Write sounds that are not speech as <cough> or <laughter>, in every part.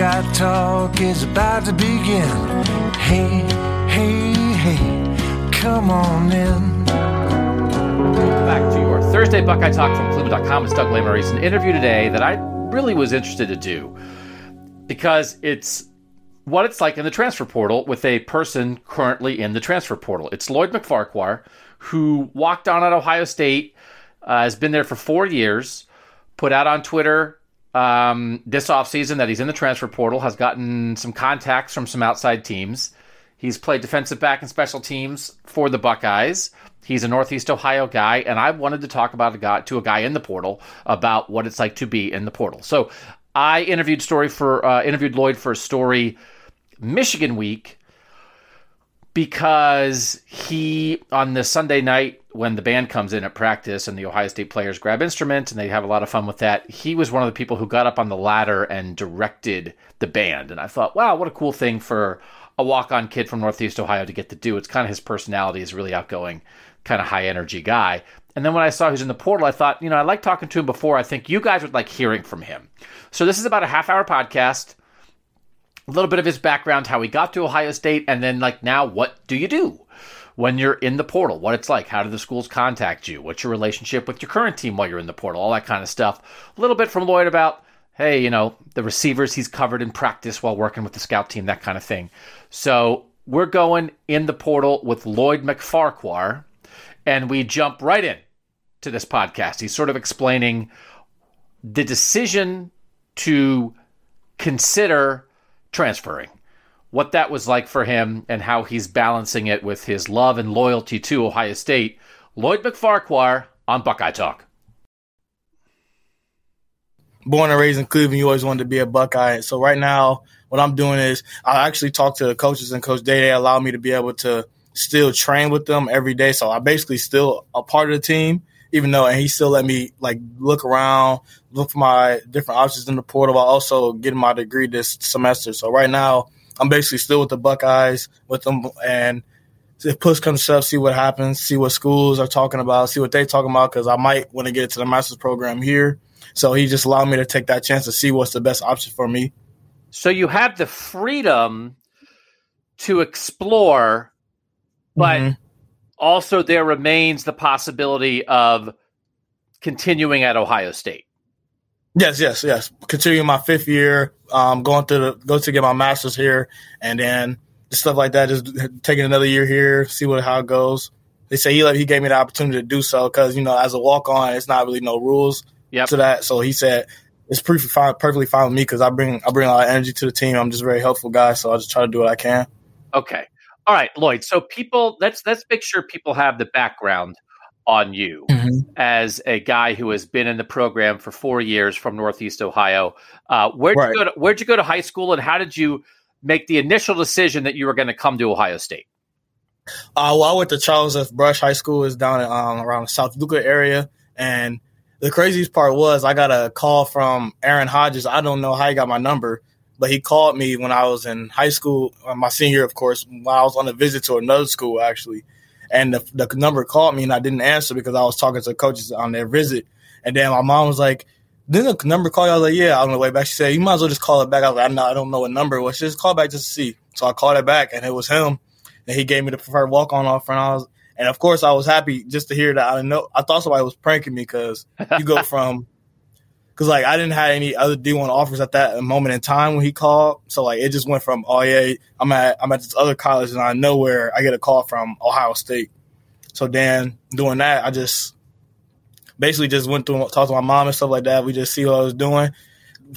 Buckeye Talk is about to begin. Hey, hey, hey, come on in. Back to your Thursday Buckeye Talk from Cleveland.com. It's Doug Lesmerises. An interview today that I really was interested to do because it's what it's like in the transfer portal with a person currently in the transfer portal. It's Lloyd McFarquhar, who walked on at Ohio State, uh, has been there for four years, put out on Twitter um, this offseason that he's in the transfer portal, has gotten some contacts from some outside teams. He's played defensive back and special teams for the Buckeyes. He's a Northeast Ohio guy, and I wanted to talk about a guy to a guy in the portal about what it's like to be in the portal. So I interviewed story for uh, interviewed Lloyd for a story Michigan week because he on the Sunday night when the band comes in at practice and the Ohio State players grab instruments and they have a lot of fun with that, he was one of the people who got up on the ladder and directed the band. And I thought, wow, what a cool thing for a walk-on kid from Northeast Ohio to get to do. It's kind of his personality is really outgoing, kind of high energy guy. And then when I saw he was in the portal, I thought, you know, I like talking to him before. I think you guys would like hearing from him. So this is about a half hour podcast a little bit of his background, how he got to Ohio State, and then like now, what do you do when you're in the portal? What it's like? How do the schools contact you? What's your relationship with your current team while you're in the portal? All that kind of stuff. A little bit from Lloyd about hey, you know, the receivers he's covered in practice while working with the scout team, that kind of thing. So we're going in the portal with Lloyd McFarquhar, and we jump right in to this podcast. He's sort of explaining the decision to consider transferring, what that was like for him, and how he's balancing it with his love and loyalty to Ohio State. Lloyd McFarquhar on Buckeye Talk. Born and raised in Cleveland, you always wanted to be a Buckeye. So right now, what I'm doing is I actually talk to the coaches and Coach Day. They allow me to be able to still train with them every day. So I basically still a part of the team, even though and he still let me like look around, look for my different options in the portal while also getting my degree this semester. So right now I'm basically still with the Buckeyes with them and if push comes to shove, see what happens, see what schools are talking about, see what they talking about because I might want to get to the master's program here. So he just allowed me to take that chance to see what's the best option for me. So you have the freedom to explore, but Mm-hmm. Also there remains the possibility of continuing at Ohio State. Yes, yes, yes. Continuing my fifth year, um, going to the, go to get my master's here, and then stuff like that. Just taking another year here, see what how it goes. They say he he gave me the opportunity to do so because you know as a walk on, it's not really no rules Yep. to that. So he said it's perfectly fine, perfectly fine with me because I bring I bring a lot of energy to the team. I'm just a very helpful guy, so I just try to do what I can. Okay. All right, Lloyd. So people let's let's make sure people have the background on you as a guy who has been in the program for four years from Northeast Ohio. Uh, where'd Right. you go to where'd you go to high school and how did you make the initial decision that you were going to come to Ohio State? Uh, well, I went to Charles F. Brush High School. is down um, around the South Euclid area, and the craziest part was I got a call from Aaron Hodges. I don't know how he got my number, but he called me when I was in high school, uh, my senior, of course, while I was on a visit to another school actually, and the, the number called me and I didn't answer because I was talking to coaches on their visit, and then my mom was like. then the number called. I was like, yeah. I'm on the way back, she said, you might as well just call it back. I was like, I, know, I don't know what number it was. She just call back just to see. So I called it back, and it was him. And he gave me the preferred walk on offer, and I was, and of course, I was happy just to hear that. I know I thought somebody was pranking me because you go <laughs> from, because like I didn't have any other D one offers at that moment in time when he called. So like it just went from, oh yeah, I'm at I'm at this other college, and I know where I get a call from Ohio State. So then doing that, I just basically just went through talked to my mom and stuff like that. We just see what I was doing,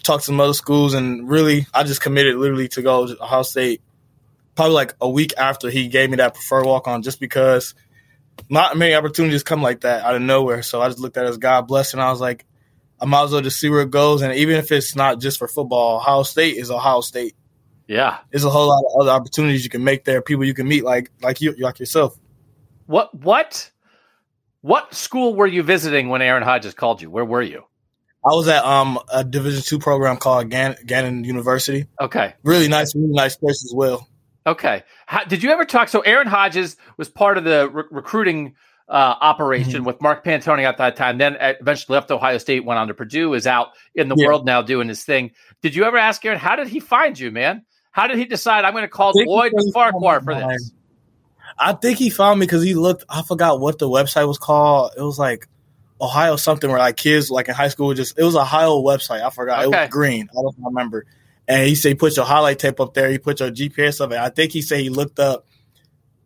talked to some other schools, and really I just committed literally to go to Ohio State. Probably like a week after he gave me that preferred walk on, just because not many opportunities come like that out of nowhere. So I just looked at it as God bless, and I was like, I might as well just see where it goes. And even if it's not just for football, Ohio State is Ohio State. Yeah, there's a whole lot of other opportunities you can make there. People you can meet, like like you, like yourself. What what what school were you visiting when Aaron Hodges called you? Where were you? I was at um a Division two program called Gannon, Gannon University. Okay, really nice, really nice place as well. Okay, How, did you ever talk? So Aaron Hodges was part of the re- recruiting uh, operation mm-hmm. with Mark Pantoni at that time. Then eventually left Ohio State, went on to Purdue, is out in the yeah. world now doing his thing. Did you ever ask Aaron how did he find you, man? How did he decide I'm going to call Lloyd Farquhar for this? I think he found me because he looked. I forgot what the website was called. It was like Ohio something where like kids like in high school just. It was a Ohio website. I forgot. Okay. It was green. I don't remember. And he said put your highlight tape up there. He put your GPS up. And I think he said he looked up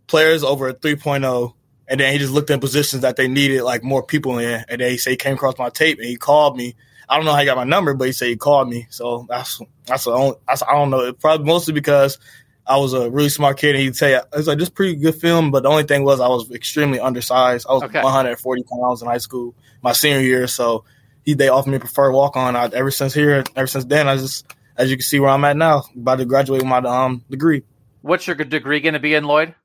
players over a 3.0 and then he just looked in positions that they needed like more people in. And then he said he came across my tape and he called me. I don't know how he got my number, but he said he called me. So that's that's the only. That's, I don't know. Probably mostly because I was a really smart kid, and he'd say it was like this pretty good film. But the only thing was I was extremely undersized. I was okay. 140 pounds in high school, my senior year. So he they offered me a preferred walk on. I, Ever since here, ever since then, I just as you can see where I'm at now, about to graduate with my um degree. What's your degree going to be in, Lloyd?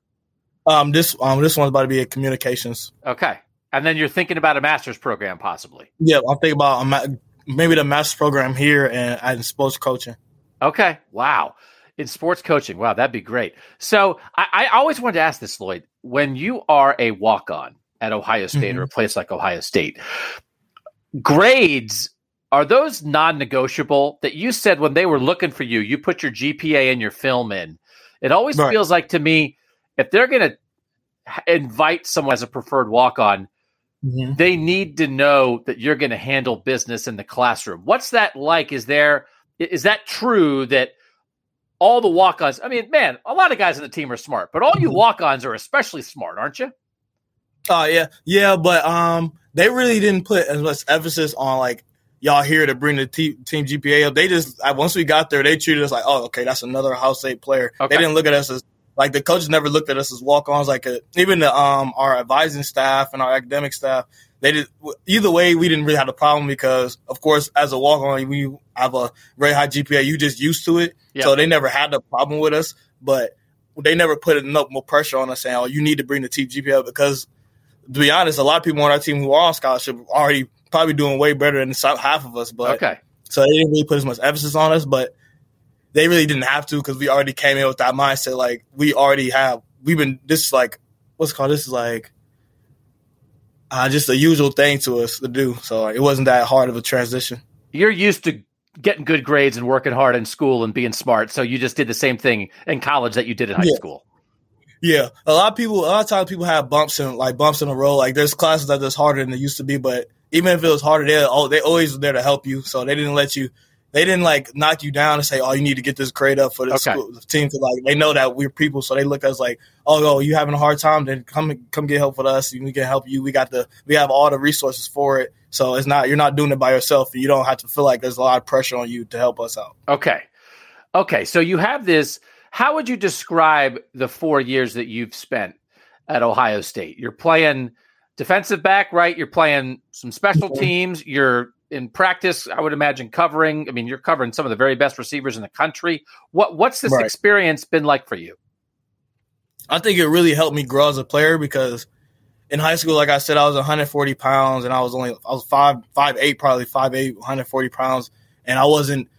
Um, this um this one's about to be in communications. Okay, and then you're thinking about a master's program, possibly. Yeah, I'm thinking about um, maybe the master's program here and in sports coaching. Okay, wow in sports coaching. Wow, that'd be great. So I, I always wanted to ask this, Lloyd. When you are a walk on at Ohio State mm-hmm. or a place like Ohio State, grades are those non negotiable that you said when they were looking for you, you put your GPA and your film in? It always right. feels like to me, if they're going to invite someone as a preferred walk on, mm-hmm. they need to know that you're going to handle business in the classroom. What's that like? Is there, is that true that all the walk-ons. I mean, man, a lot of guys on the team are smart, but all you mm-hmm. walk-ons are especially smart, aren't you? Oh uh, yeah, yeah, but um, they really didn't put as much emphasis on like y'all here to bring the te- team GPA up. They just once we got there, they treated us like, oh, okay, that's another Ohio State player. Okay. They didn't look at us as like the coaches never looked at us as walk-ons. Like a, uh, even the um our advising staff and our academic staff, they did either way. We didn't really have a problem because, of course, as a walk on, we have a very high GPA. You just used to it, so they never had a problem with us. But they never put enough more pressure on us saying, "Oh, you need to bring the team GPA." Because to be honest, a lot of people on our team who are on scholarship are already probably doing way better than half of us. But okay, so they didn't really put as much emphasis on us, but they really didn't have to because we already came in with that mindset. Like we already have, we've been this is like what's called this is like uh, just a usual thing to us to do. So it wasn't that hard of a transition. You're used to getting good grades and working hard in school and being smart. So you just did the same thing in college that you did in high yeah. school. Yeah, a lot of people, a lot of times people have bumps in like bumps in the road. Like there's classes that that's harder than it used to be, but even if it was harder, they oh they always were there to help you. So they didn't let you they didn't like knock you down and say, "Oh, you need to get this grade up for the, okay. school, the team." Cause like they know that we're people, so they look at us like, "Oh, oh, you having a hard time? Then come come get help with us. We can help you. We got the we have all the resources for it. So it's not you're not doing it by yourself. You don't have to feel like there's a lot of pressure on you to help us out." Okay, okay. So you have this. How would you describe the four years that you've spent at Ohio State? You're playing defensive back, right? You're playing some special mm-hmm. teams. You're in practice, I would imagine covering. I mean, you're covering some of the very best receivers in the country. What what's this right. experience been like for you? I think it really helped me grow as a player because in high school, like I said, I was 140 pounds and I was only I was five five eight, probably five eight, 140 pounds, and I wasn't.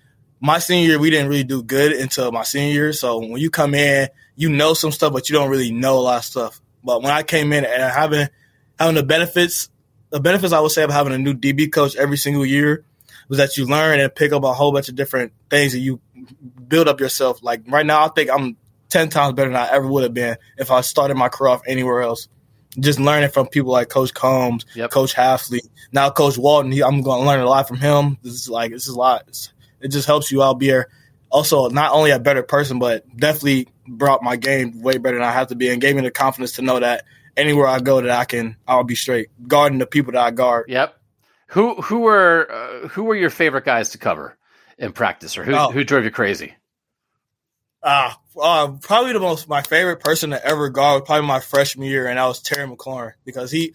My senior year, we didn't really do good until my senior year. So when you come in, you know some stuff, but you don't really know a lot of stuff. But when I came in and having having the benefits the benefits I would say of having a new DB coach every single year, was that you learn and pick up a whole bunch of different things and you build up yourself. Like right now, I think I'm ten times better than I ever would have been if I started my career off anywhere else. Just learning from people like Coach Coombs, Yep. Coach Hafley, now Coach Walton. He, I'm going to learn a lot from him. This is like this is a lot. It's- it just helps you out be a- also not only a better person, but definitely brought my game way better than I have to be, and gave me the confidence to know that anywhere I go, that I can, I'll be straight guarding the people that I guard. Yep. Who who were uh, who were your favorite guys to cover in practice, or who Oh. who drove you crazy? Uh, uh, probably the most my favorite person to ever guard was probably my freshman year, and that was Terry McLaurin because he.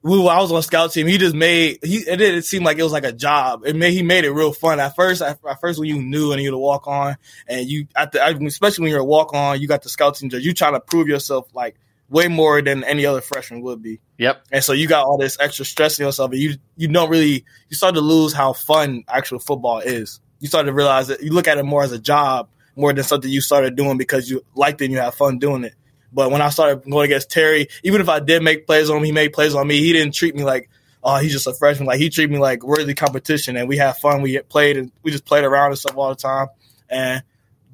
We, I was on scout team. He just made he. It didn't seem like it was like a job. It made he made it real fun at first. At, at first, when you knew and you would walk on, and you at the especially when you're a walk on, you got the scout team. You trying to prove yourself like way more than any other freshman would be. Yep. And so you got all this extra stress on yourself, and you you don't really you start to lose how fun actual football is. You start to realize that you look at it more as a job more than something you started doing because you liked it and you have fun doing it. But when I started going against Terry, even if I did make plays on him, he made plays on me. He didn't treat me like oh he's just a freshman. Like he treated me like worthy competition, and we had fun. We played and we just played around and stuff all the time, and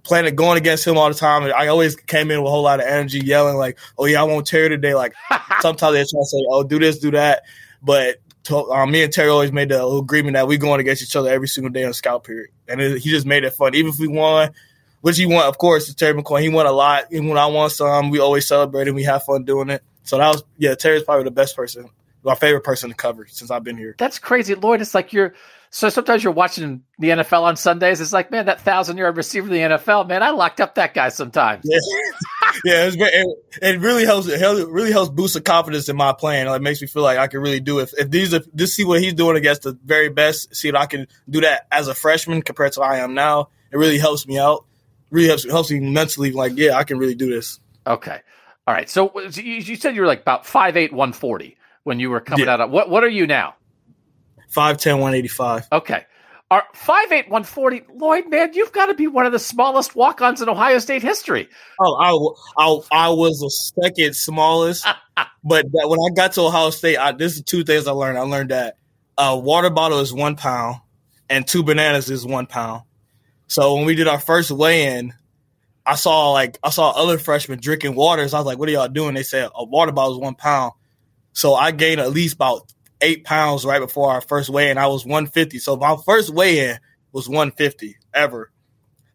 playing going against him all the time. And I always came in with a whole lot of energy, yelling like, "Oh yeah, I won't Terry today." Like <laughs> sometimes they try to say, "Oh, do this, do that," but to, um, me and Terry always made the agreement that we going against each other every single day on scout period, and it, he just made it fun. Even if we won, which he won, of course, Terry McCoy. He won a lot. Even when I won some, we always celebrated. We have fun doing it. So that was yeah, Terry's probably the best person, my favorite person to cover since I've been here. That's crazy, Lloyd. It's like you're so sometimes you're watching the NFL on Sundays. It's like, man, that thousand yard receiver in the NFL, man, I locked up that guy sometimes. Yeah, <laughs> yeah, it, it really helps. It really helps boost the confidence in my playing. Like, makes me feel like I can really do it. If these, if just see what he's doing against the very best, see if I can do that as a freshman compared to I am now. It really helps me out. Really helps helps me mentally. Like, yeah, I can really do this. Okay. All right. So you, said you were like about 5'8", 140 when you were coming Yeah. out of what what are you now? 5'10", 185. Okay. Are 5'8", 140, Lloyd, man, you've got to be one of the smallest walk-ons in Ohio State history. Oh, I I was the second smallest, <laughs> but that, when I got to Ohio State, I, this is two things I learned. I learned that a water bottle is one pound, and two bananas is one pound. So when we did our first weigh-in, I saw like I saw other freshmen drinking waters. I was like, "What are y'all doing?" They said a water bottle is one pound. So I gained at least about eight pounds right before our first weigh-in. I was 150. So my first weigh-in was 150 ever.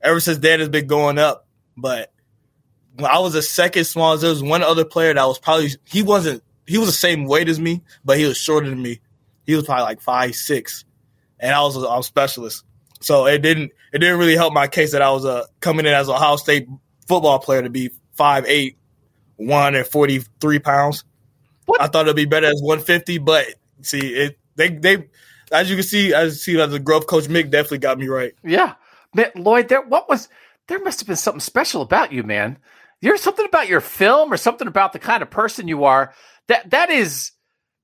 Ever since then, it's been going up. But when I was the second smallest, there was one other player that was probably he wasn't he was the same weight as me, but he was shorter than me. He was probably like five six, and I was a, I was a specialist. So it didn't it didn't really help my case that I was uh, coming in as a Ohio State football player to be five eight, one and forty three pounds. What? I thought it'd be better as one fifty, but see it they they as you can see as you see that the growth coach Mick definitely got me right. Yeah. Man, Lloyd, there what was there must have been something special about you, man. There's something about your film or something about the kind of person you are. That that is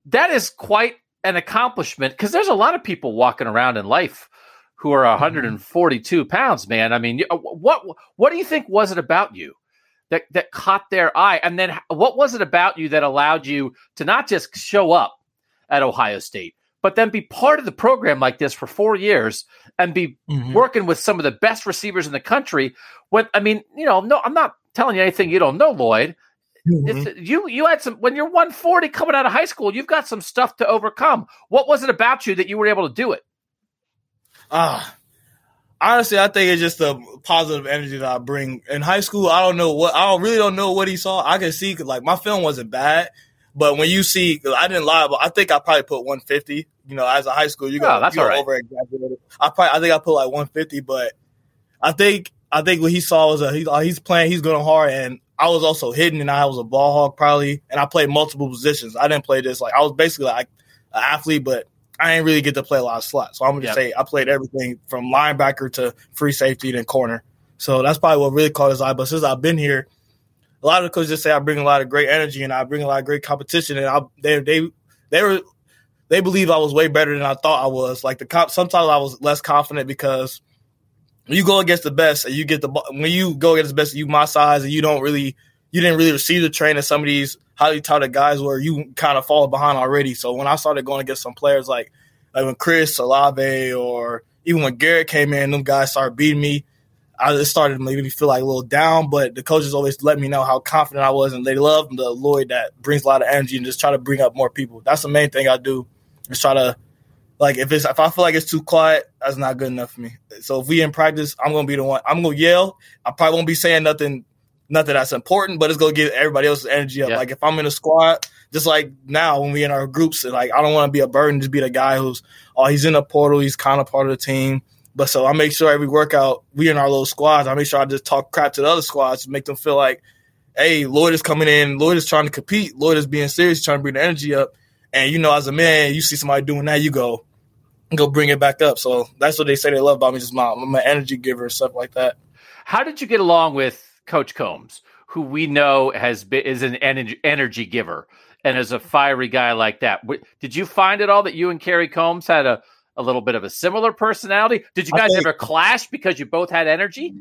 that is quite an accomplishment because there's a lot of people walking around in life who are 142 pounds, man. I mean, uh, what what do you think was it about you that that caught their eye? And then what was it about you that allowed you to not just show up at Ohio State, but then be part of the program like this for four years and be working with some of the best receivers in the country. When I mean, you know, no, I'm not telling you anything you don't know, Lloyd. Mm-hmm. It's, you you had some when you're 140 coming out of high school, you've got some stuff to overcome. What was it about you that you were able to do it? Ah, honestly, I think it's just the positive energy that I bring. In high school, I don't know what I don't really don't know what he saw. I can see like my film wasn't bad, but when you see, I didn't lie, but I think I probably put 150. You know, as a high school, you go, Oh, that's you all right. over exaggerated. I probably I think I put like 150, but I think I think what he saw was a, he, uh, he's playing, he's going hard, and I was also hitting, and I was a ball hog probably, and I played multiple positions. I didn't play this like I was basically like an athlete, but I didn't really get to play a lot of slots. So I'm gonna Yep. say I played everything from linebacker to free safety to corner. So that's probably what really caught his eye. But since I've been here, a lot of the coaches just say I bring a lot of great energy and I bring a lot of great competition, and I they they they were they believe I was way better than I thought I was. Like the comp, sometimes I was less confident because when you go against the best and you get the when you go against the best, you my size and you don't really you didn't really receive the training some of these highly touted guys where you kind of fall behind already. So when I started going against some players like like when Chris Olave or even when Garrett came in, them guys started beating me. I just started making me feel like a little down, but the coaches always let me know how confident I was, and they love the Lloyd that brings a lot of energy and just try to bring up more people. That's the main thing I do. Is try to like if it's if I feel like it's too quiet, that's not good enough for me. So if we in practice, I'm gonna be the one. I'm gonna yell. I probably won't be saying nothing, nothing that's important, but it's gonna get everybody else's energy up. Yeah. Like if I'm in a squad, just like now when we in our groups, like I don't want to be a burden. Just be the guy who's oh he's in the portal, he's kind of part of the team. But so I make sure every workout we in our little squads. I make sure I just talk crap to the other squads to make them feel like, hey, Lloyd is coming in. Lloyd is trying to compete. Lloyd is being serious, trying to bring the energy up. And you know, as a man, you see somebody doing that, you go, go bring it back up. So that's what they say they love about me, just my, an energy giver and stuff like that. How did you get along with Coach Coombs, who we know has been, is an energy, energy giver and is a fiery guy like that? Did you find it all that you and Kerry Coombs had a, a little bit of a similar personality? Did you guys think- ever clash because you both had energy?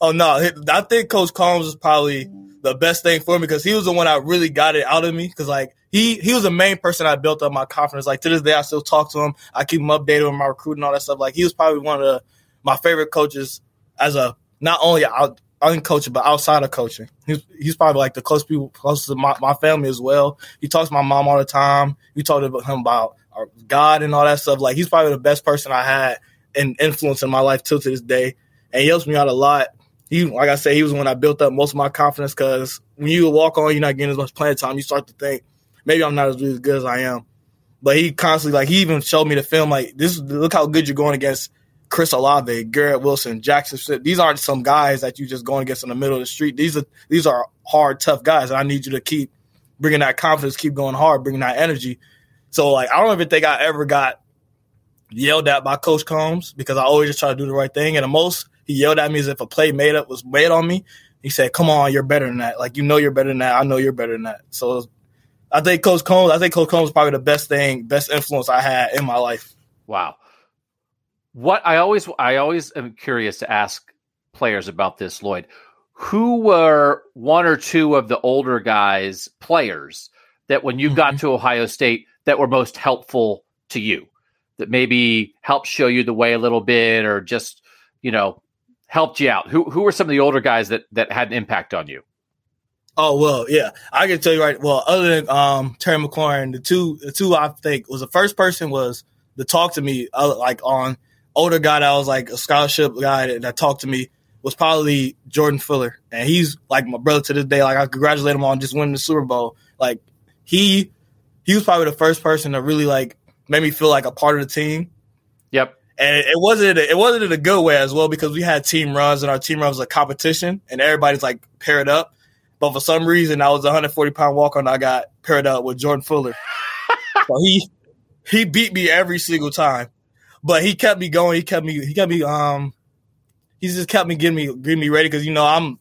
Oh no, I think Coach Coombs is probably the best thing for me because he was the one that really got it out of me. Because like he he was the main person I built up my confidence. Like to this day, I still talk to him. I keep him updated on my recruiting and all that stuff. Like he was probably one of the, my favorite coaches as a not only out on coaching but outside of coaching. He's he's probably like the close people close to my, my family as well. He talks to my mom all the time. We talked about him about Uh, God and all that stuff. Like he's probably the best person I had and influence in my life till to this day. And he helps me out a lot. He, like I said, he was when I built up most of my confidence because when you walk on, you're not getting as much playing time. You start to think maybe I'm not as good as I am. But he constantly, like, he even showed me the film, like, this. Look how good you're going against Chris Olave, Garrett Wilson, Jaxon. Smith. These aren't some guys that you just going against in the middle of the street. These are these are hard, tough guys, and I need you to keep bringing that confidence, keep going hard, bringing that energy. So, like, I don't even think I ever got yelled at by Coach Coombs because I always just try to do the right thing. And the most he yelled at me as if a play made up was made on me. He said, "Come on, you're better than that. Like you know you're better than that. I know you're better than that." So I think Coach Coombs. I think Coach Coombs is probably the best thing, best influence I had in my life. Wow. What I always I always am curious to ask players about this, Lloyd. Who were one or two of the older guys, players, that when you got mm-hmm. to Ohio State that were most helpful to you? That maybe helped show you the way a little bit or just, you know, helped you out? Who who were some of the older guys that that had an impact on you? Oh well, yeah, I can tell you right. Well, other than um, Terry McLaurin, the two the two I think was the first person was to talk to me uh, like on older guy that was like a scholarship guy that, that talked to me was probably Jordan Fuller, and he's like my brother to this day. Like I congratulate him on just winning the Super Bowl. Like he he was probably the first person to really like made me feel like a part of the team. Yep. And it wasn't it wasn't in a good way as well because we had team runs and our team runs was a competition and everybody's like paired up. But for some reason, I was a 140 pound walk on. I got paired up with Jordan Fuller. <laughs> so he he beat me every single time, but he kept me going. He kept me. He kept me. Um, he just kept me getting me getting me ready because you know I'm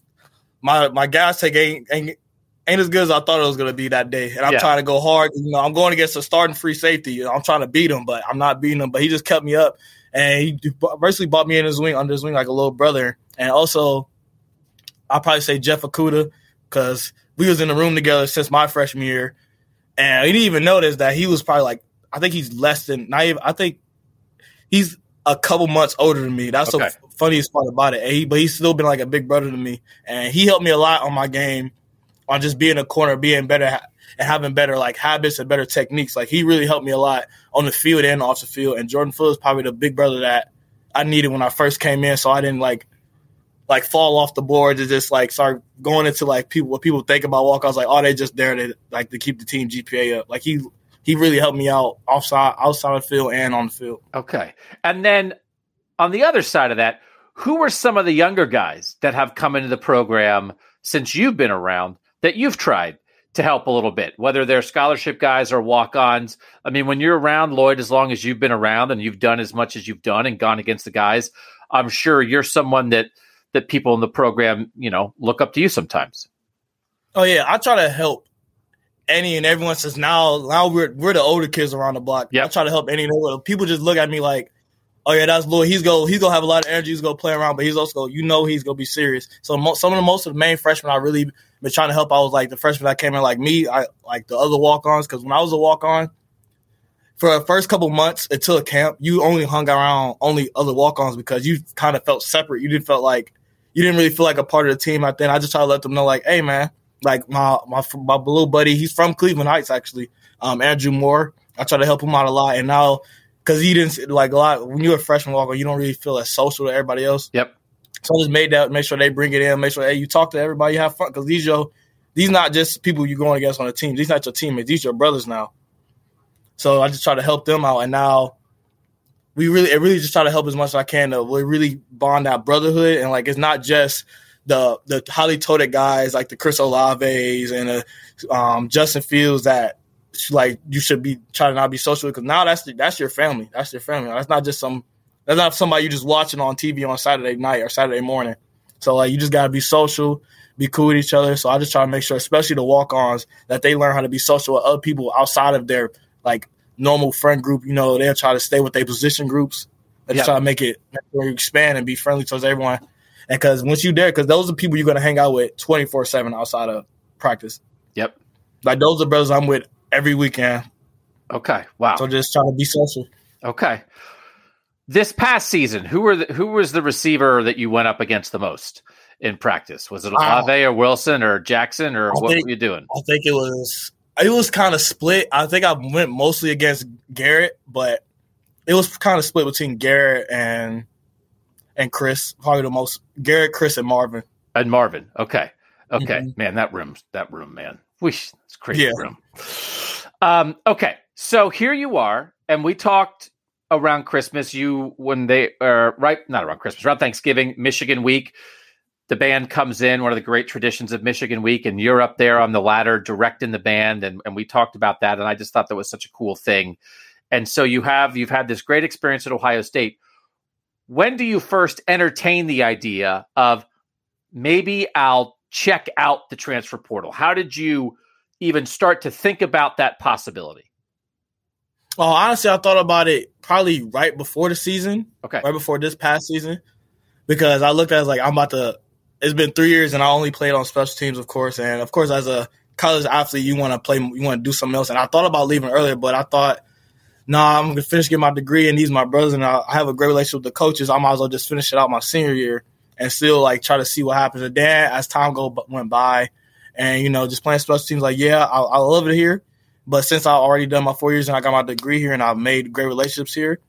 my my gas take ain't, ain't ain't as good as I thought it was gonna be that day, and I'm Yeah. trying to go hard. You know, I'm going against a starting free safety. I'm trying to beat him, but I'm not beating him. But he just kept me up, and he basically bought me in his wing under his wing like a little brother. And also, I'll probably say Jeff Okudah because we was in the room together since my freshman year, and he didn't even notice that he was probably like I think he's less than not even. I think he's a couple months older than me. That's Okay. the funniest part about it. And he, but he's still been like a big brother to me, and he helped me a lot on my game, on just being a corner, being better and having better like habits and better techniques. Like he really helped me a lot on the field and off the field. And Jordan Phillips probably the big brother that I needed when I first came in, so I didn't like like fall off the board to just like start going into like people what people think about walk. I was like, oh, they just there to like to keep the team GPA up. Like he he really helped me out offside outside the field and on the field. Okay. And then on the other side of that, who are some of the younger guys that have come into the program since you've been around that you've tried to help a little bit, whether they're scholarship guys or walk ons? I mean, when you're around, Lloyd, as long as you've been around and you've done as much as you've done and gone against the guys, I'm sure you're someone that that people in the program, you know, look up to you sometimes. Oh yeah, I try to help any and everyone since now now we're we're the older kids around the block. Yep. I try to help any and everyone. People just look at me like, oh yeah, that's Lloyd. He's go he's gonna have a lot of energy. He's gonna play around, but he's also you know he's gonna be serious. So mo- some of the most of the main freshmen I really been trying to help. I was like the freshman that came in like me, I like the other walk ons because when I was a walk on, for the first couple months until camp, you only hung around only other walk-ons because you kind of felt separate. You didn't felt like you didn't really feel like a part of the team I. And I just try to let them know, like, hey man, like my my my little buddy, he's from Cleveland Heights actually, um, Andrew Moore. I try to help him out a lot, and now because he didn't like a lot when you're a freshman walker, you don't really feel as social to everybody else. Yep. So I just made that, make sure they bring it in, make sure hey, you talk to everybody, you have fun because these your these not just people you're going against on the team. These not your teammates. These your brothers now. So I just try to help them out, and now we really, I really just try to help as much as I can to really bond that brotherhood, and like it's not just the the highly touted guys like the Chris Olaves and um, Justin Fields that like you should be trying to not be social because now that's the, that's your family. That's your family. That's not just some. That's not somebody you just watching on TV on Saturday night or Saturday morning. So like you just gotta be social, be cool with each other. So I just try to make sure, especially the walk-ons, that they learn how to be social with other people outside of their like normal friend group. You know, they'll try to stay with their position groups. They just try to make it expand and be friendly towards everyone. And because once you're there, because those are people you're gonna hang out with 24 seven outside of practice. Yep. Like those are brothers I'm with every weekend. Okay. Wow. So just try to be social. Okay. This past season, who were the, who was the receiver that you went up against the most in practice? Was it Olave uh, or Wilson or Jaxon or I what think, were you doing? I think it was it was kind of split. I think I went mostly against Garrett, but it was kind of split between Garrett and and Chris. Probably the most Garrett, Chris, and Marvin. And Marvin. Okay. Okay. Mm-hmm. Man, that room, that room, man. Wish it's crazy yeah. room. Um, okay. So here you are, and we talked around Christmas. You when they are right, not around Christmas, around Thanksgiving, Michigan week. The band comes in, one of the great traditions of Michigan week, and you're up there on the ladder directing the band, and, and we talked about that, and I just thought that was such a cool thing. And so you have you've had this great experience at Ohio State. When do you first entertain the idea of maybe I'll check out the transfer portal? How did you even start to think about that possibility? Oh, honestly, I thought about it probably right before the season. Okay. Right before this past season. Because I looked at it like I'm about to it's been three years and I only played on special teams, of course. And of course as a college athlete you wanna play you wanna do something else. And I thought about leaving earlier, but I thought, nah, I'm gonna finish getting my degree and these are my brothers and I have a great relationship with the coaches. I might as well just finish it out my senior year and still like try to see what happens. And then as time go went by and you know, just playing special teams, like, yeah, I, I love it here but since I've already done my four years and I got my degree here and I've made great relationships here,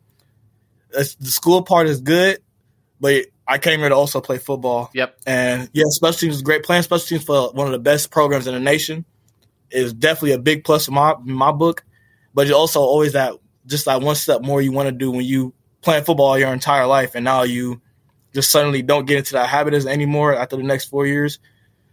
the school part is good, but I came here to also play football. Yep. And yeah, special teams is great. Playing special teams for one of the best programs in the nation is definitely a big plus in my in my book. But you also always that just that one step more you want to do when you playing football your entire life and now you just suddenly don't get into that habit as anymore after the next four years.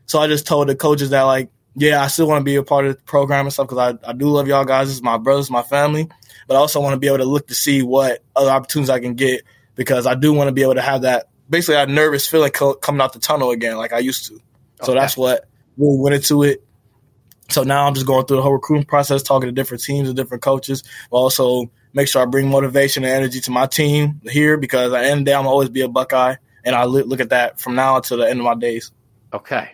So I just told the coaches that like yeah, I still want to be a part of the program and stuff because I, I do love y'all guys. It's my brothers, my family. But I also want to be able to look to see what other opportunities I can get because I do want to be able to have that basically that nervous feeling co- coming out the tunnel again like I used to. So okay. that's what really went into it. So now I'm just going through the whole recruiting process, talking to different teams and different coaches. But also make sure I bring motivation and energy to my team here because at the end of the day, I'm always be a Buckeye. And I look at that from now until the end of my days. Okay.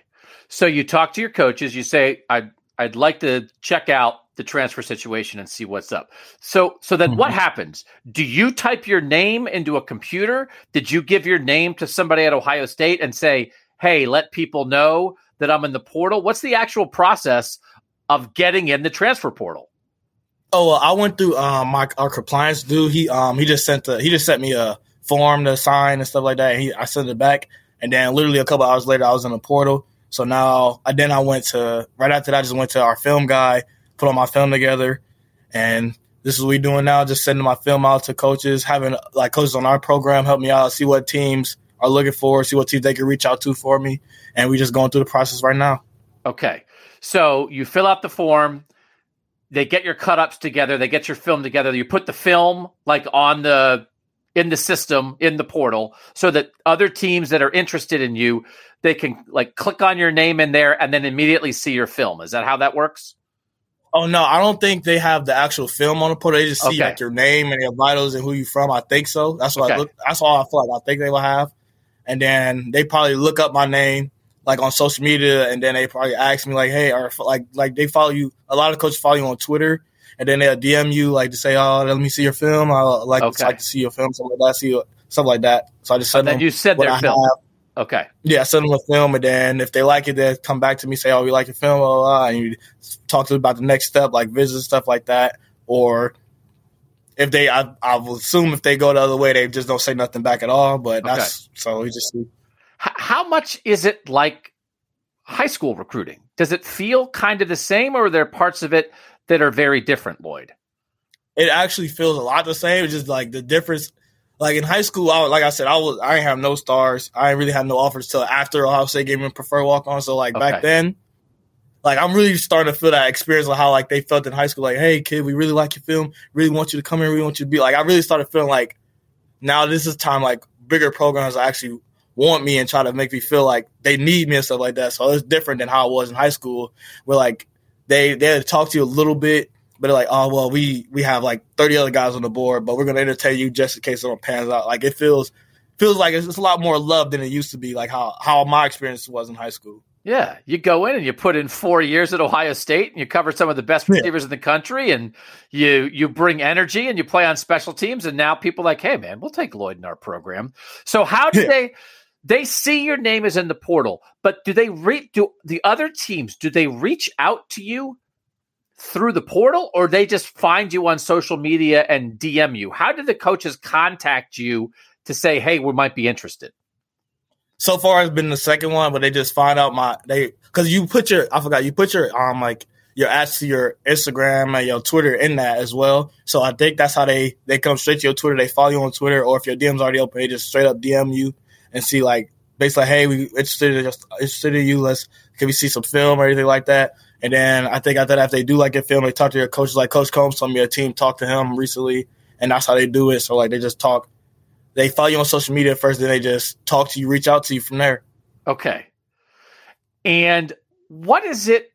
So you talk to your coaches. You say, "I'd I'd like to check out the transfer situation and see what's up." So so then, mm-hmm. what happens? Do you type your name into a computer? Did you give your name to somebody at Ohio State and say, "Hey, let people know that I'm in the portal"? What's the actual process of getting in the transfer portal? Oh, well, I went through um, my our compliance dude. He um he just sent the he just sent me a form to sign and stuff like that. And he I sent it back, and then literally a couple hours later, I was in the portal. So now, then I went to right after that. I just went to our film guy, put all my film together, and this is what we're doing now. Just sending my film out to coaches, having like coaches on our program help me out, see what teams are looking for, see what teams they can reach out to for me, and we're just going through the process right now. Okay, so you fill out the form. They get your cut ups together. They get your film together. You put the film like on the in the system in the portal so that other teams that are interested in you they can like click on your name in there and then immediately see your film is that how that works oh no i don't think they have the actual film on the portal they just see okay. like your name and your vitals and who you from i think so that's what okay. i look that's all i feel like i think they will have and then they probably look up my name like on social media and then they probably ask me like hey or like like they follow you a lot of coaches follow you on twitter and then they'll DM you like to say, "Oh, let me see your film. I like Okay. like to see your film, something like that, see something like that." So I just send And then you what their film. have. Okay. Yeah, send them a film, and then if they like it, they come back to me say, "Oh, we like your film," blah, blah, blah, and you talk to them about the next step, like visit stuff like that, or if they, I, I will assume if they go the other way, they just don't say nothing back at all. But that's so we just H- how much is it like high school recruiting? Does it feel kind of the same, or are there parts of it that are very different, Lloyd? it actually feels a lot the same. It's just like the difference. Like in high school, I, like I said, I was I didn't have no stars. I didn't really have no offers till after Ohio State gave me preferred walk on. So like Okay. back then, like I'm really starting to feel that experience of how like they felt in high school. Like, hey kid, we really like your film. Really want you to come here. We want you to be like. I really started feeling like now this is time like bigger programs actually want me and try to make me feel like they need me and stuff like that. So it's different than how it was in high school, where like they they talk to you a little bit, but they're like, oh well, we we have like thirty other guys on the board, but we're gonna entertain you just in case someone pans out. Like it feels feels like it's, it's a lot more love than it used to be. Like how how my experience was in high school. Yeah, you go in and you put in four years at Ohio State, and you cover some of the best Yeah. receivers in the country, and you you bring energy and you play on special teams, and now people are like, hey man, we'll take Lloyd in our program. So how do Yeah. they? They see your name is in the portal, but do they re- do the other teams? Do they reach out to you through the portal, or they just find you on social media and DM you? How did the coaches contact you to say, hey, we might be interested? so far it's been the second one, but they just find out my they because you put your I forgot you put your um like your ads to your Instagram and your Twitter in that as well. So I think that's how they they come straight to your Twitter. They follow you on Twitter, or if your DM's already open, they just straight up DM you and see like basically hey, we interested in just interested in you. Let's can we see some film or anything like that. And then I think after that, if they do like a film, they talk to your coaches. Like Coach Coombs told me a team talked to him recently, and that's how they do it. So like they just talk they follow you on social media first, then they just talk to you, reach out to you from there. Okay. And what is it?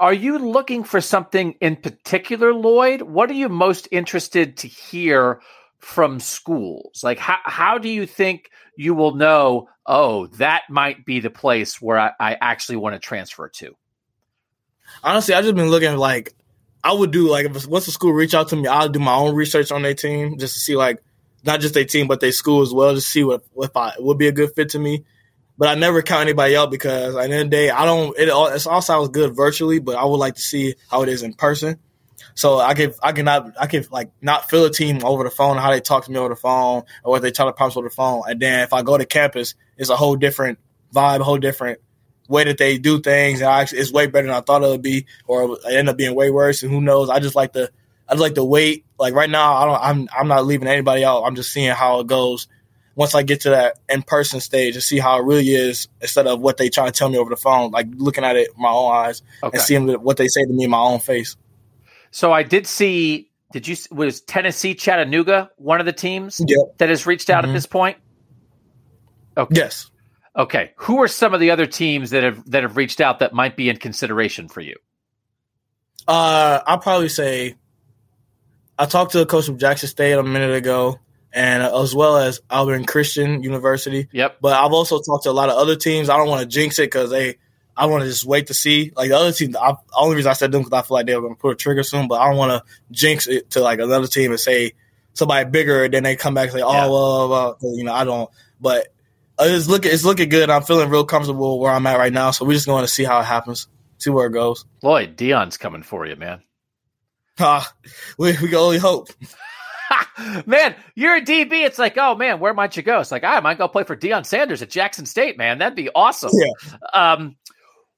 Are you looking for something in particular, Lloyd? What are you most interested to hear from schools? Like, how, how do you think you will know, oh, that might be the place where I, I actually want to transfer to? Honestly, I just been looking like I would do like if once the school reach out to me, I'll do my own research on their team just to see like not just their team but their school as well, just see what if I would be a good fit to me. But I never count anybody out because at the end of the day, I don't. It all all sounds good virtually, but I would like to see how it is in person. So I can I cannot I can like not feel a team over the phone, how they talk to me over the phone, or what they try to promise over the phone. And then if I go to campus, it's a whole different vibe, a whole different way that they do things. And I actually, it's way better than I thought it would be, or it end up being way worse. And who knows? I just like to I just like to wait. Like right now, I don't. I'm I'm not leaving anybody out. I'm just seeing how it goes once I get to that in person stage and see how it really is instead of what they try to tell me over the phone. Like looking at it with my own eyes Okay. and seeing what they say to me in my own face. So I did see, did you, was Tennessee Chattanooga one of the teams Yep. that has reached out Mhm. at this point? Okay. Yes. Okay. Who are some of the other teams that have that have reached out that might be in consideration for you? Uh, I'll probably say I talked to a coach from Jackson State a minute ago, and as well as Abilene Christian University. Yep. But I've also talked to a lot of other teams. I don't want to jinx it because they. I want to just wait to see. Like the other team, the only reason I said them because I feel like they're going to put a trigger soon. But I don't want to jinx it to like another team and say somebody bigger, and then they come back and say, "Oh Yeah. well, well," you know, I don't. But it's looking, it's looking good. I'm feeling real comfortable where I'm at right now. So we're just going to see how it happens, see where it goes. Lloyd, Deion's coming for you, man. Ah, we we can only hope. <laughs> man, you're a DB. It's like, oh man, where might you go? It's like, I might go play for Deion Sanders at Jackson State, man. That'd be awesome. Yeah. Um,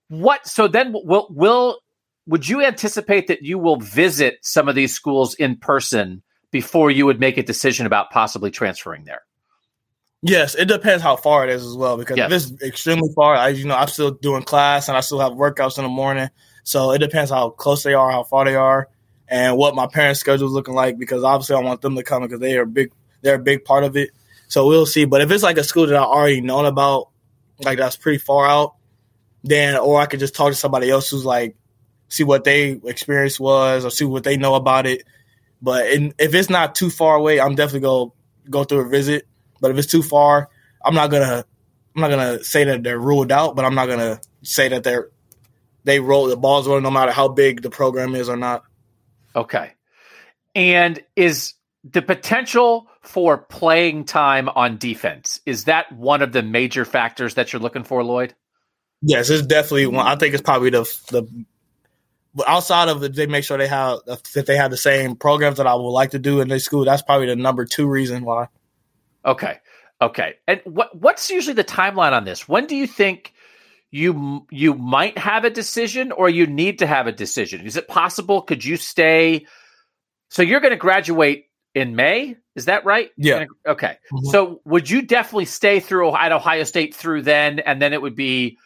what? So then, will will would you anticipate that you will visit some of these schools in person before you would make a decision about possibly transferring there? Yes, it depends how far it is as well. Because Yes. if it's extremely far, I you know I'm still doing class and I still have workouts in the morning. So it depends how close they are, how far they are, and what my parents' schedule is looking like. Because obviously I want them to come because they are big they're a big part of it. So we'll see. But if it's like a school that I already known about, like that's pretty far out, then or I could just talk to somebody else who's like see what they experience was or see what they know about it. But in, if it's not too far away, I'm definitely go go through a visit. But if it's too far, I'm not gonna I'm not gonna say that they're ruled out, but I'm not gonna say that they're they roll the balls rolling no matter how big the program is or not. Okay. And is the potential for playing time on defense is that one of the major factors that you're looking for, Lloyd? Yes, it's definitely one. I think it's probably the the but outside of it, they make sure they have that they have the same programs that I would like to do in their school. That's probably the number two reason why. Okay, okay. And what what's usually the timeline on this? When do you think you you might have a decision, or you need to have a decision? Is it possible? Could you stay? So you're going to graduate in May. Is that right? Yeah. Okay. Mm-hmm. So would you definitely stay through at Ohio State through then, and then it would be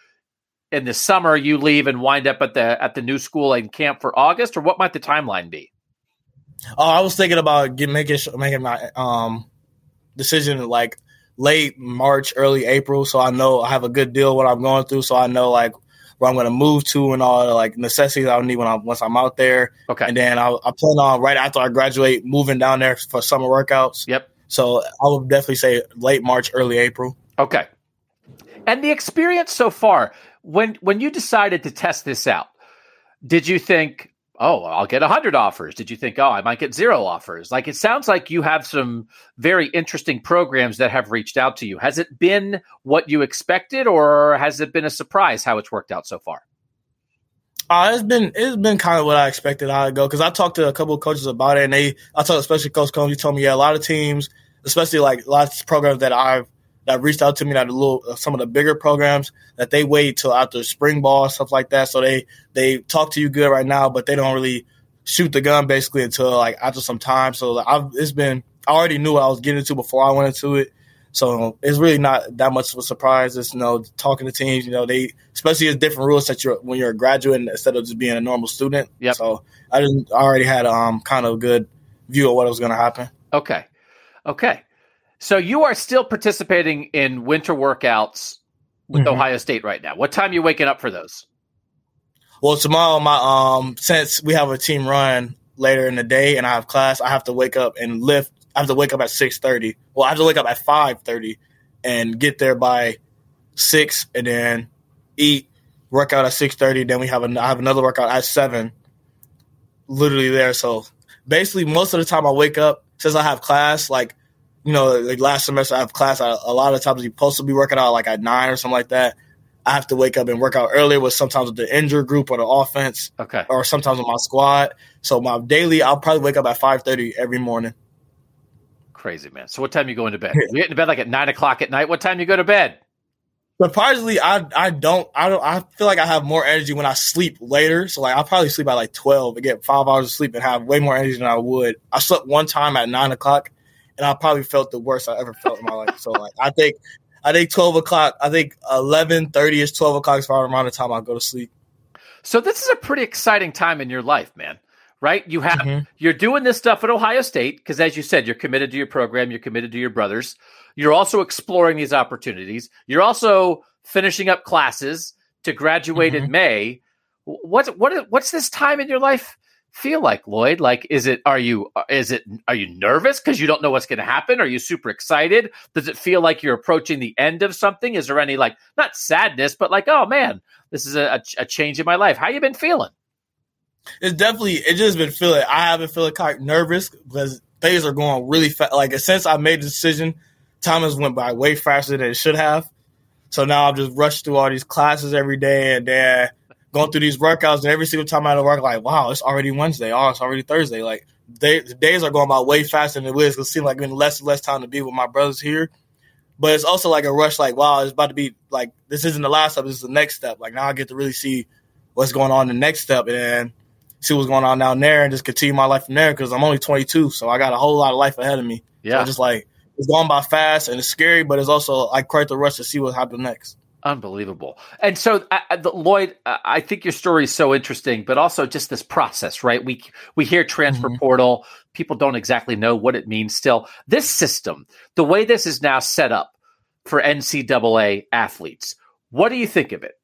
in the summer you leave and wind up at the at the new school and camp for August, or what might the timeline be? Oh, I was thinking about get, making making my um decision like late March, early April, so I know I have a good deal what I'm going through, so I know like where I'm going to move to and all the like necessities I'll need when I once I'm out there. Okay, and then I, I plan on right after I graduate moving down there for summer workouts. Yep. So I would definitely say late March, early April. Okay. And the experience so far, when when you decided to test this out, did you think, "Oh, I'll get 100 offers." Did you think, "Oh, I might get zero offers?" Like it sounds like you have some very interesting programs that have reached out to you. Has it been what you expected or has it been a surprise how it's worked out so far? Uh, it's been it's been kind of what I expected to go because I talked to a couple of coaches about it and they I talked especially Coach Coombs. He told me yeah a lot of teams, especially like lots of programs that I've that reached out to me that a little uh, some of the bigger programs that they wait till after spring ball stuff like that. So they they talk to you good right now, but they don't really shoot the gun basically until like after some time. So I've it's been I already knew what I was getting into before I went into it. So it's really not that much of a surprise. It's you know talking to teams. You know they especially as different rules that you're when you're a graduate instead of just being a normal student. Yeah. So I didn't I already had um kind of a good view of what was going to happen. Okay. Okay. So you are still participating in winter workouts with mm-hmm. Ohio State right now. What time are you waking up for those? Well, tomorrow, my um, since we have a team run later in the day and I have class, I have to wake up and lift. I have to wake up at six thirty. Well, I have to wake up at five thirty and get there by six, and then eat, workout at six thirty. Then we have a, I have another workout at seven. Literally there. So basically, most of the time I wake up since I have class, like you know, like last semester I have class. I, a lot of times you're supposed to be working out like at nine or something like that. I have to wake up and work out earlier with sometimes with the injured group or the offense. Okay. Or sometimes with my squad. So my daily, I'll probably wake up at five thirty every morning. Crazy man. So what time you go into bed? You get into bed like at nine o'clock at night. What time you go to bed? Surprisingly, I I don't I don't I feel like I have more energy when I sleep later. So like I'll probably sleep at like twelve and get five hours of sleep and have way more energy than I would. I slept one time at nine o'clock and I probably felt the worst I ever felt in my life. So like I think I think twelve o'clock. I think eleven thirty is twelve o'clock is probably around the time I go to sleep. So this is a pretty exciting time in your life, man. Right? You have mm-hmm. you're doing this stuff at Ohio State because, as you said, you're committed to your program. You're committed to your brothers. You're also exploring these opportunities. You're also finishing up classes to graduate mm-hmm. in May. What's what what's this time in your life feel like lloyd? Like is it are you is it are you nervous because you don't know what's going to happen? Are you super excited? Does it feel like you're approaching the end of something? Is there any like not sadness but like oh man this is a, a change in my life. How you been feeling? It's definitely it just been feeling i have been feeling kind of nervous because things are going really fast like since i made the decision time has went by way faster than it should have. So now i'm just rushed through all these classes every day and then going through these workouts, and every single time I had to work, like, wow, it's already Wednesday. Oh, it's already Thursday. Like, they, the days are going by way faster than it was. It seems like getting less and less time to be with my brothers here. But it's also like a rush, like, wow, it's about to be like, this isn't the last step, this is the next step. Like, now I get to really see what's going on in the next step and see what's going on down there and just continue my life from there because I'm only 22. So I got a whole lot of life ahead of me. Yeah. So just like, it's going by fast and it's scary, but it's also like quite the rush to see what happens next. Unbelievable. And so, uh, the, Lloyd, uh, I think your story is so interesting, but also just this process, right? We we hear transfer mm-hmm. portal, people don't exactly know what it means. Still, this system, the way this is now set up for NCAA athletes, what do you think of it?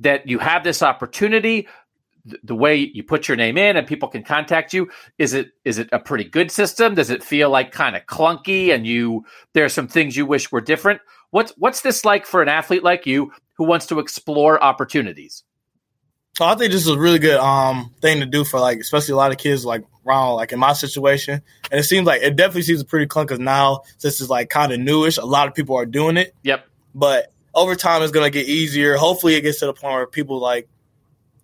That you have this opportunity, the way you put your name in and people can contact you is it is it a pretty good system does it feel like kind of clunky and you there are some things you wish were different What's what's this like for an athlete like you who wants to explore opportunities? So I think this is a really good um thing to do for like especially a lot of kids like around like in my situation. And it seems like it definitely seems pretty clunky now since it's like kind of newish. A lot of people are doing it. Yep. But over time it's gonna get easier. Hopefully it gets to the point where people like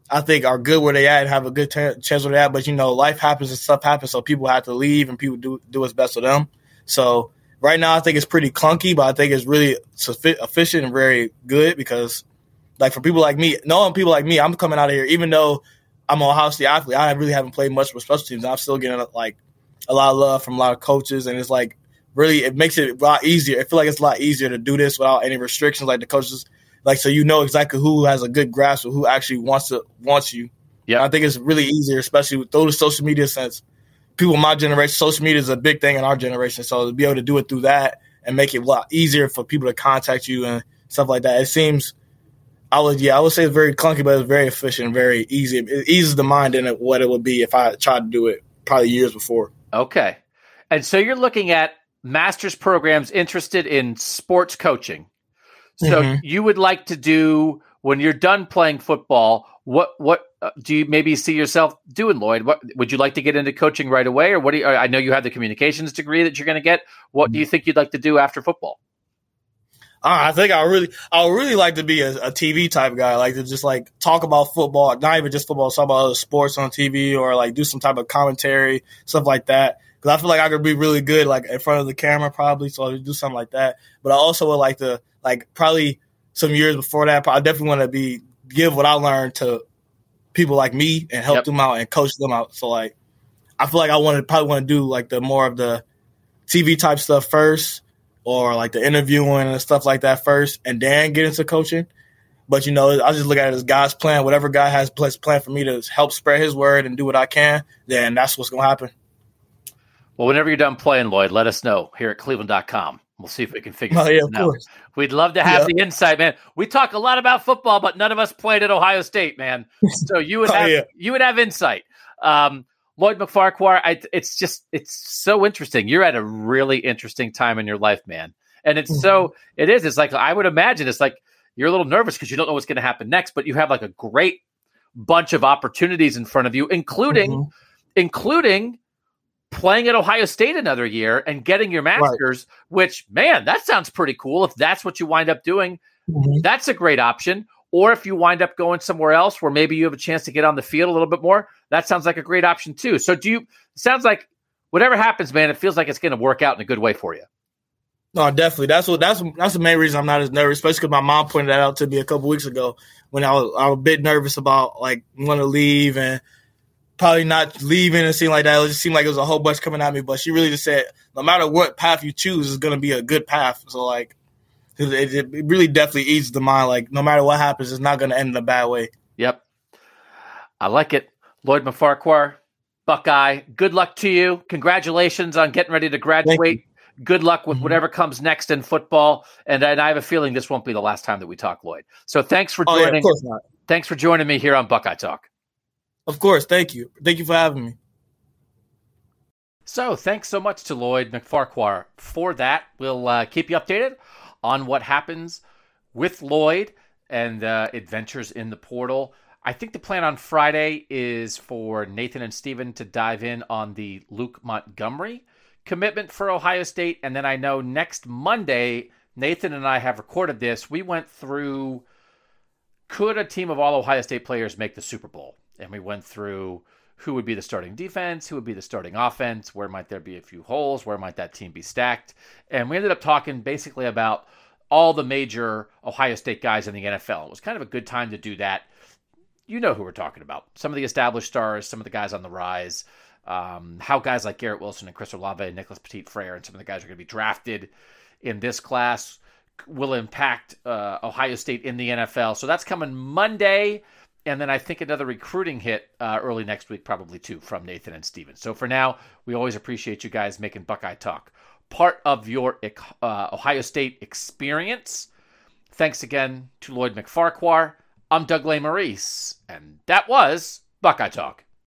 I think are good where they at and have a good t- chance where they at. But you know, life happens and stuff happens, so people have to leave and people do do what's best for them. So right now I think it's pretty clunky, but I think it's really efficient and very good because like for people like me, knowing people like me, I'm coming out of here, even though I'm Ohio State athlete, I really haven't played much with special teams. I'm still getting like a lot of love from a lot of coaches, and it's like really it makes it a lot easier. I feel like it's a lot easier to do this without any restrictions. Like the coaches, like so you know exactly who has a good grasp of who actually wants to wants you. Yeah, I think it's really easier, especially with through the social media sense. People my generation, social media is a big thing in our generation. So to be able to do it through that and make it a lot easier for people to contact you and stuff like that, it seems I would yeah, I would say it's very clunky, but it's very efficient, very easy. It eases the mind in it what it would be if I tried to do it probably years before. Okay. And so you're looking at master's programs interested in sports coaching. So mm-hmm. you would like to do when you're done playing football, what what uh, do you maybe see yourself doing, Lloyd? What would you like to get into coaching right away, or what do you, I know you have the communications degree that you're going to get. What mm-hmm. do you think you'd like to do after football? I think I really, I would really like to be a, a, TV type guy, like to just like talk about football, not even just football, talk about other sports on TV or like do some type of commentary, stuff like that. Because I feel like I could be really good, like in front of the camera, probably. So I would do something like that. But I also would like to, like, probably some years before that, I definitely want to be give what I learned to people like me and help yep. them out and coach them out. So like, I feel like I want to probably want to do like the more of the TV type stuff first or like the interviewing and stuff like that first, and then get into coaching. But you know, I just look at it as God's plan. Whatever God has planned for me to help spread His word and do what I can, then that's what's going to happen. Well, whenever you're done playing, Lloyd, let us know here at Cleveland.com. We'll see if we can figure oh, yeah, out. Course. We'd love to have yeah. the insight, man. We talk a lot about football, but none of us played at Ohio State, man. So you would <laughs> oh, have yeah. you would have insight. Um, Lloyd McFarquhar, I, it's just it's so interesting. You're at a really interesting time in your life, man. And it's mm-hmm. so it is. It's like I would imagine it's like you're a little nervous because you don't know what's going to happen next, but you have like a great bunch of opportunities in front of you, including mm-hmm. including playing at Ohio State another year and getting your master's, right. which man, that sounds pretty cool. If that's what you wind up doing, mm-hmm. that's a great option. Or if you wind up going somewhere else where maybe you have a chance to get on the field a little bit more, that sounds like a great option too. So do you sounds like whatever happens, man, it feels like it's going to work out in a good way for you. No, definitely. That's what that's that's the main reason I'm not as nervous, especially because my mom pointed that out to me a couple weeks ago when I was I was a bit nervous about like want to leave and probably not leaving and seeing like that. It just seemed like it was a whole bunch coming at me, but she really just said no matter what path you choose is going to be a good path. So like it, it really definitely eases the mind. Like no matter what happens, it's not going to end in a bad way. Yep, I like it. Lloyd McFarquhar, Buckeye. Good luck to you. Congratulations on getting ready to graduate. Good luck with mm-hmm. whatever comes next in football. And, and I have a feeling this won't be the last time that we talk, Lloyd. So thanks for joining. Oh, yeah, of course not. Thanks for joining me here on Buckeye Talk. Of course. Thank you. Thank you for having me. So, thanks so much to Lloyd McFarquhar for that. We'll uh, keep you updated on what happens with Lloyd and uh, adventures in the portal. I think the plan on Friday is for Nathan and Steven to dive in on the Luke Montgomery commitment for Ohio State. And then I know next Monday, Nathan and I have recorded this. We went through could a team of all Ohio State players make the Super Bowl? And we went through who would be the starting defense, who would be the starting offense, where might there be a few holes, where might that team be stacked. And we ended up talking basically about all the major Ohio State guys in the NFL. It was kind of a good time to do that. You know who we're talking about. Some of the established stars, some of the guys on the rise, um, how guys like Garrett Wilson and Chris Olave and Nicholas Petit Frere and some of the guys are going to be drafted in this class will impact uh, Ohio State in the NFL. So that's coming Monday and then I think another recruiting hit uh, early next week, probably too, from Nathan and Steven. So for now, we always appreciate you guys making Buckeye Talk part of your uh, Ohio State experience. Thanks again to Lloyd McFarquhar. I'm Doug Lesmerises, and that was Buckeye Talk.